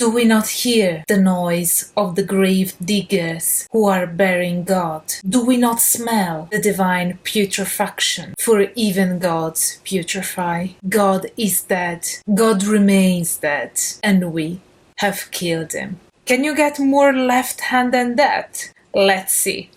Do we not hear the noise of the grave diggers who are burying God? Do we not smell the divine putrefaction? For even gods putrefy. God is dead. God remains dead. And we have killed him. Can you get more left hand than that? Let's see.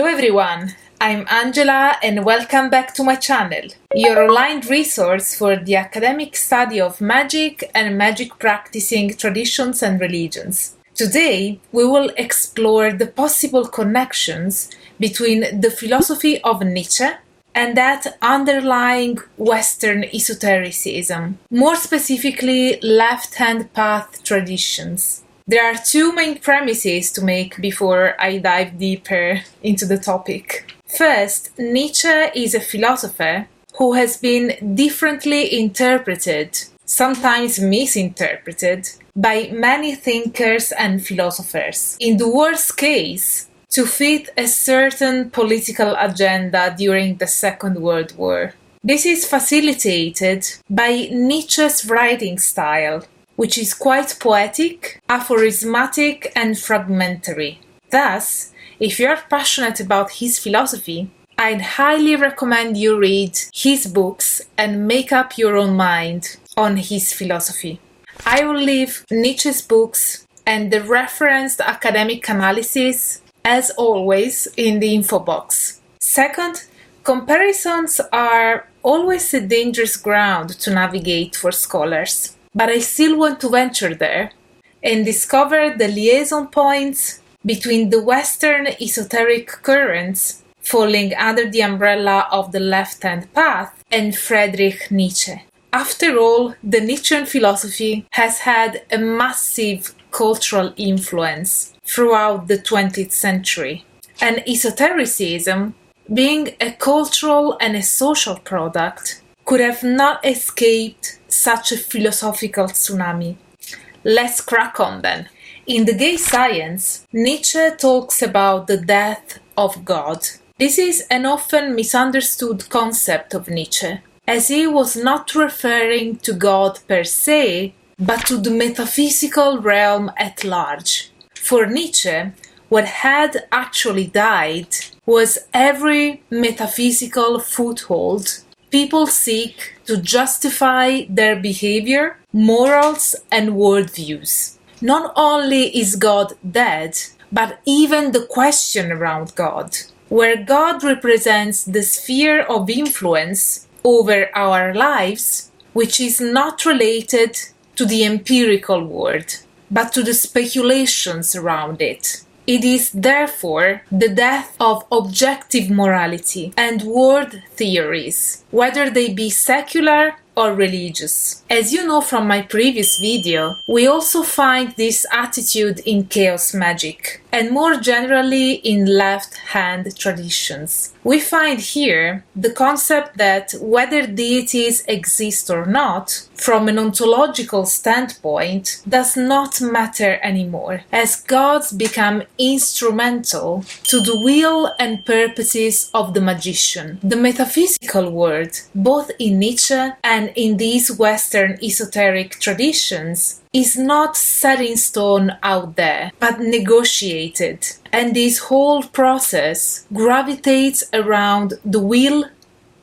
Hello everyone, I'm Angela and welcome back to my channel, your online resource for the academic study of magic and magic practicing traditions and religions. Today, we will explore the possible connections between the philosophy of Nietzsche and that underlying Western esotericism, more specifically left hand path traditions. There are two main premises to make before I dive deeper into the topic. First, Nietzsche is a philosopher who has been differently interpreted, sometimes misinterpreted, by many thinkers and philosophers. In the worst case, to fit a certain political agenda during the Second World War. This is facilitated by Nietzsche's writing style, which is quite poetic, aphorismatic, and fragmentary. Thus, if you are passionate about his philosophy, I'd highly recommend you read his books and make up your own mind on his philosophy. I will leave Nietzsche's books and the referenced academic analysis, as always, in the info box. Second, comparisons are always a dangerous ground to navigate for scholars but I still want to venture there and discover the liaison points between the Western esoteric currents falling under the umbrella of the left hand path and Friedrich Nietzsche. After all, the Nietzschean philosophy has had a massive cultural influence throughout the 20th century, and esotericism, being a cultural and a social product, could have not escaped such a philosophical tsunami. Let's crack on then. In The Gay Science, Nietzsche talks about the death of God. This is an often misunderstood concept of Nietzsche, as he was not referring to God per se, but to the metaphysical realm at large. For Nietzsche, what had actually died was every metaphysical foothold people seek to justify their behavior, morals, and worldviews. Not only is God dead, but even the question around God, where God represents the sphere of influence over our lives, which is not related to the empirical world, but to the speculations around it. It is therefore the death of objective morality and world theories, whether they be secular or religious. As you know from my previous video, we also find this attitude in chaos magic and more generally in left hand traditions. We find here the concept that whether deities exist or not, from an ontological standpoint, does not matter anymore, as gods become instrumental to the will and purposes of the magician. The metaphysical world, both in Nietzsche and in these Western esoteric traditions, is not set in stone out there, but negotiated. And this whole process gravitates around the will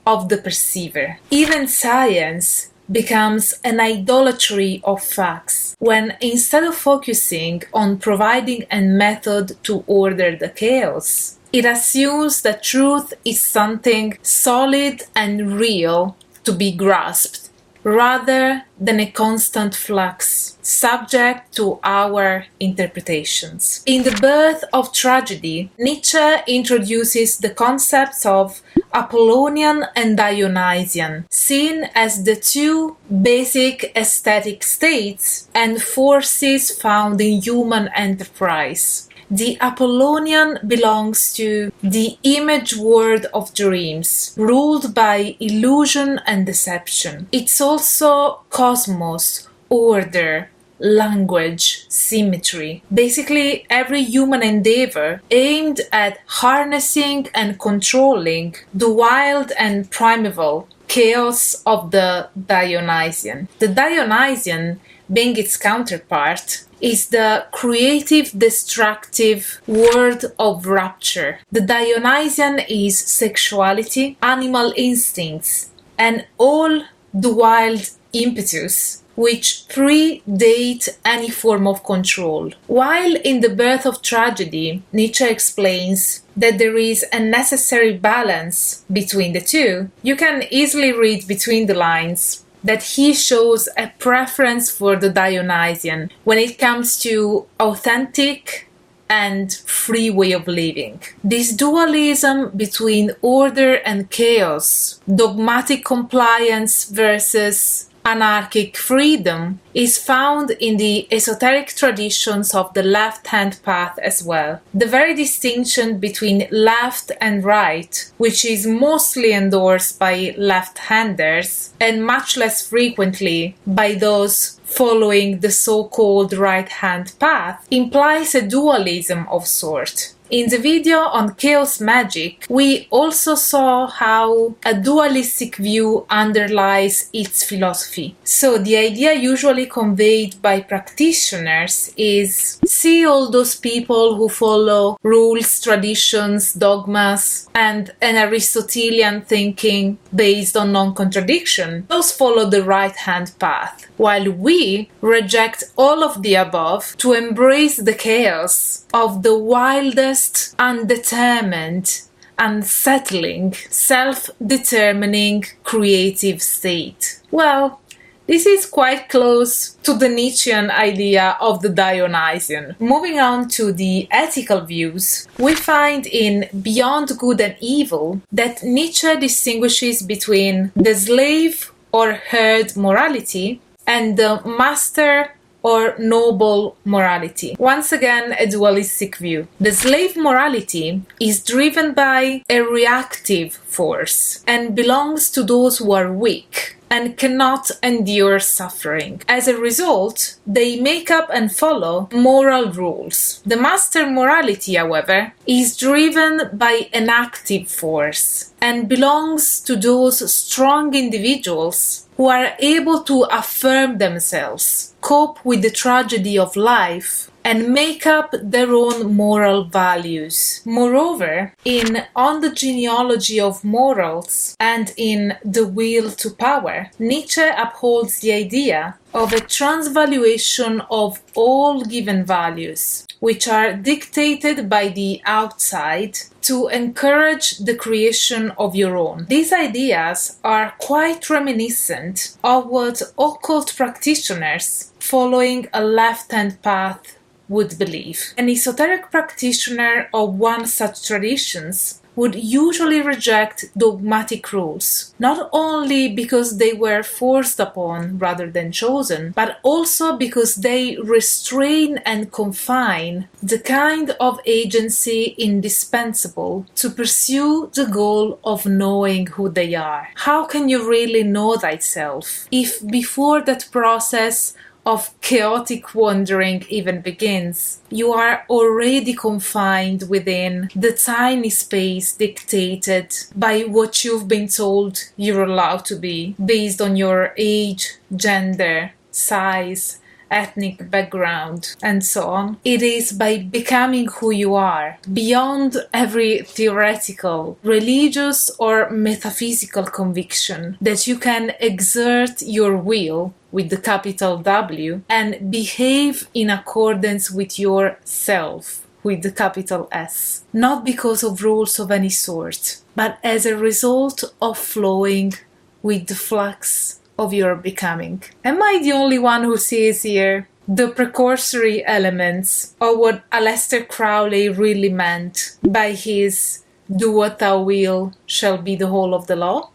of the perceiver. Even science becomes an idolatry of facts when instead of focusing on providing a method to order the chaos, it assumes that truth is something solid and real to be grasped rather than a constant flux, subject to our interpretations. In The Birth of Tragedy, Nietzsche introduces the concepts of Apollonian and Dionysian, seen as the two basic aesthetic states and forces found in human enterprise. The Apollonian belongs to the image world of dreams, ruled by illusion and deception. It's also cosmos, order, language, symmetry. Basically, every human endeavor aimed at harnessing and controlling the wild and primeval chaos of the Dionysian. The Dionysian, being its counterpart, is the creative, destructive world of rapture. The Dionysian is sexuality, animal instincts, and all the wild impetus which predate any form of control. While in The Birth of Tragedy, Nietzsche explains that there is a necessary balance between the two, you can easily read between the lines that he shows a preference for the Dionysian when it comes to authentic and free way of living. This dualism between order and chaos, dogmatic compliance versus anarchic freedom is found in the esoteric traditions of the left hand path as well. The very distinction between left and right, which is mostly endorsed by left handers and much less frequently by those following the so called right hand path, implies a dualism of sort. In the video on chaos magic, we also saw how a dualistic view underlies its philosophy. So, the idea usually conveyed by practitioners is see all those people who follow rules, traditions, dogmas, and an Aristotelian thinking based on non contradiction. Those follow the right hand path, while we reject all of the above to embrace the chaos of the wildest undetermined, unsettling, self determining creative state. Well, this is quite close to the Nietzschean idea of the Dionysian. Moving on to the ethical views, we find in Beyond Good and Evil that Nietzsche distinguishes between the slave or herd morality and the master or noble morality. Once again, a dualistic view. The slave morality is driven by a reactive force and belongs to those who are weak and cannot endure suffering. As a result, they make up and follow moral rules. The master morality, however, is driven by an active force and belongs to those strong individuals who are able to affirm themselves, cope with the tragedy of life, and make up their own moral values. Moreover, in On the Genealogy of Morals and in The Will to Power, Nietzsche upholds the idea of a transvaluation of all given values, which are dictated by the outside to encourage the creation of your own. These ideas are quite reminiscent of what occult practitioners following a left hand path would believe. An esoteric practitioner of one such traditions would usually reject dogmatic rules, not only because they were forced upon rather than chosen, but also because they restrain and confine the kind of agency indispensable to pursue the goal of knowing who they are. How can you really know thyself if before that process of chaotic wandering even begins. You are already confined within the tiny space dictated by what you've been told you're allowed to be based on your age, gender, size, ethnic background, and so on. It is by becoming who you are, beyond every theoretical, religious, or metaphysical conviction, that you can exert your will with the capital W and behave in accordance with yourself with the capital S. Not because of rules of any sort, but as a result of flowing with the flux of your becoming. Am I the only one who sees here the precursory elements of what Aleister Crowley really meant by his do what thou will shall be the whole of the law?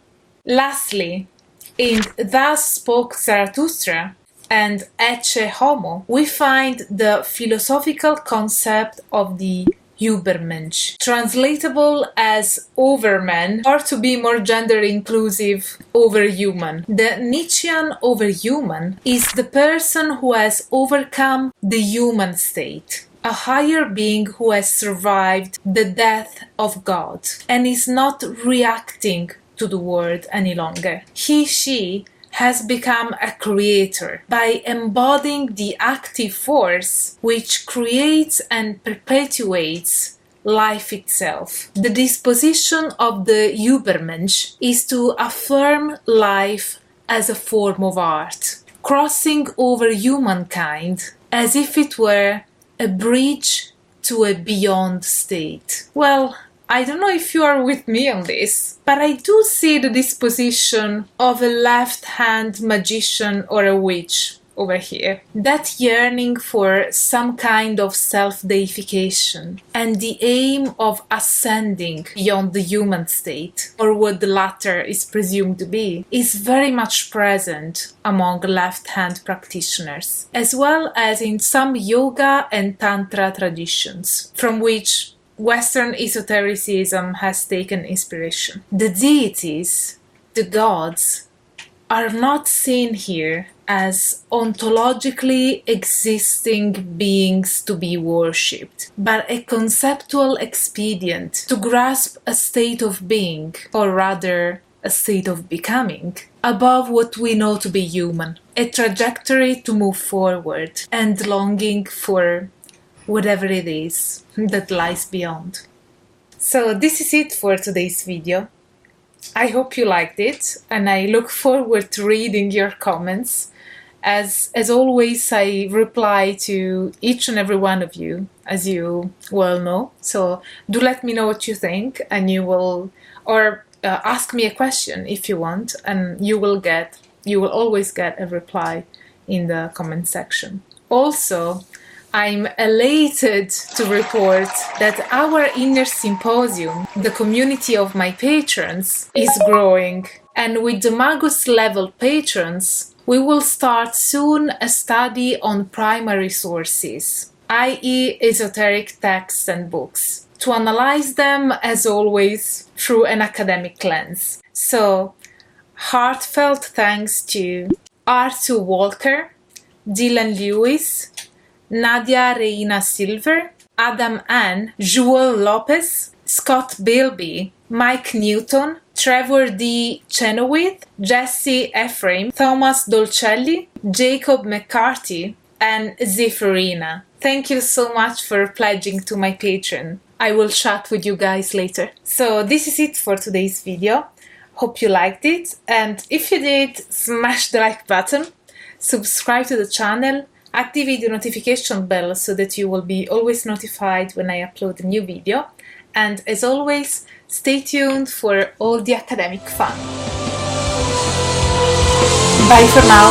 Lastly, in Thus Spoke Zarathustra and Ecce Homo, we find the philosophical concept of the Übermensch, translatable as overman, or to be more gender inclusive, overhuman. The Nietzschean overhuman is the person who has overcome the human state a higher being who has survived the death of God and is not reacting to the world any longer. He, she has become a creator by embodying the active force which creates and perpetuates life itself. The disposition of the Übermensch is to affirm life as a form of art, crossing over humankind as if it were a bridge to a beyond state. Well, I don't know if you are with me on this, but I do see the disposition of a left hand magician or a witch over here. That yearning for some kind of self deification and the aim of ascending beyond the human state, or what the latter is presumed to be, is very much present among left hand practitioners, as well as in some yoga and tantra traditions, from which Western esotericism has taken inspiration. The deities, the gods, are not seen here as ontologically existing beings to be worshipped, but a conceptual expedient to grasp a state of being, or rather, a state of becoming, above what we know to be human, a trajectory to move forward, and longing for whatever it is that lies beyond. So, this is it for today's video. I hope you liked it, and I look forward to reading your comments. As, as always, I reply to each and every one of you, as you well know. So do let me know what you think, and you will, or uh, ask me a question if you want, and you will get, you will always get a reply in the comment section. Also, I'm elated to report that our inner symposium, the community of my patrons, is growing. And with the Magus level patrons, we will start soon a study on primary sources, i.e., esoteric texts and books, to analyze them as always through an academic lens. So, heartfelt thanks to Arthur Walker, Dylan Lewis, Nadia Reina Silver, Adam Ann, Joel Lopez, Scott Bilby, Mike Newton, Trevor D. Chenoweth, Jesse Ephraim, Thomas Dolcelli, Jacob McCarthy, and Zephyrinna. Thank you so much for pledging to my Patreon. I will chat with you guys later. So this is it for today's video. Hope you liked it and if you did, smash the like button, subscribe to the channel Activate the notification bell so that you will be always notified when I upload a new video. And as always, stay tuned for all the academic fun. Bye for now.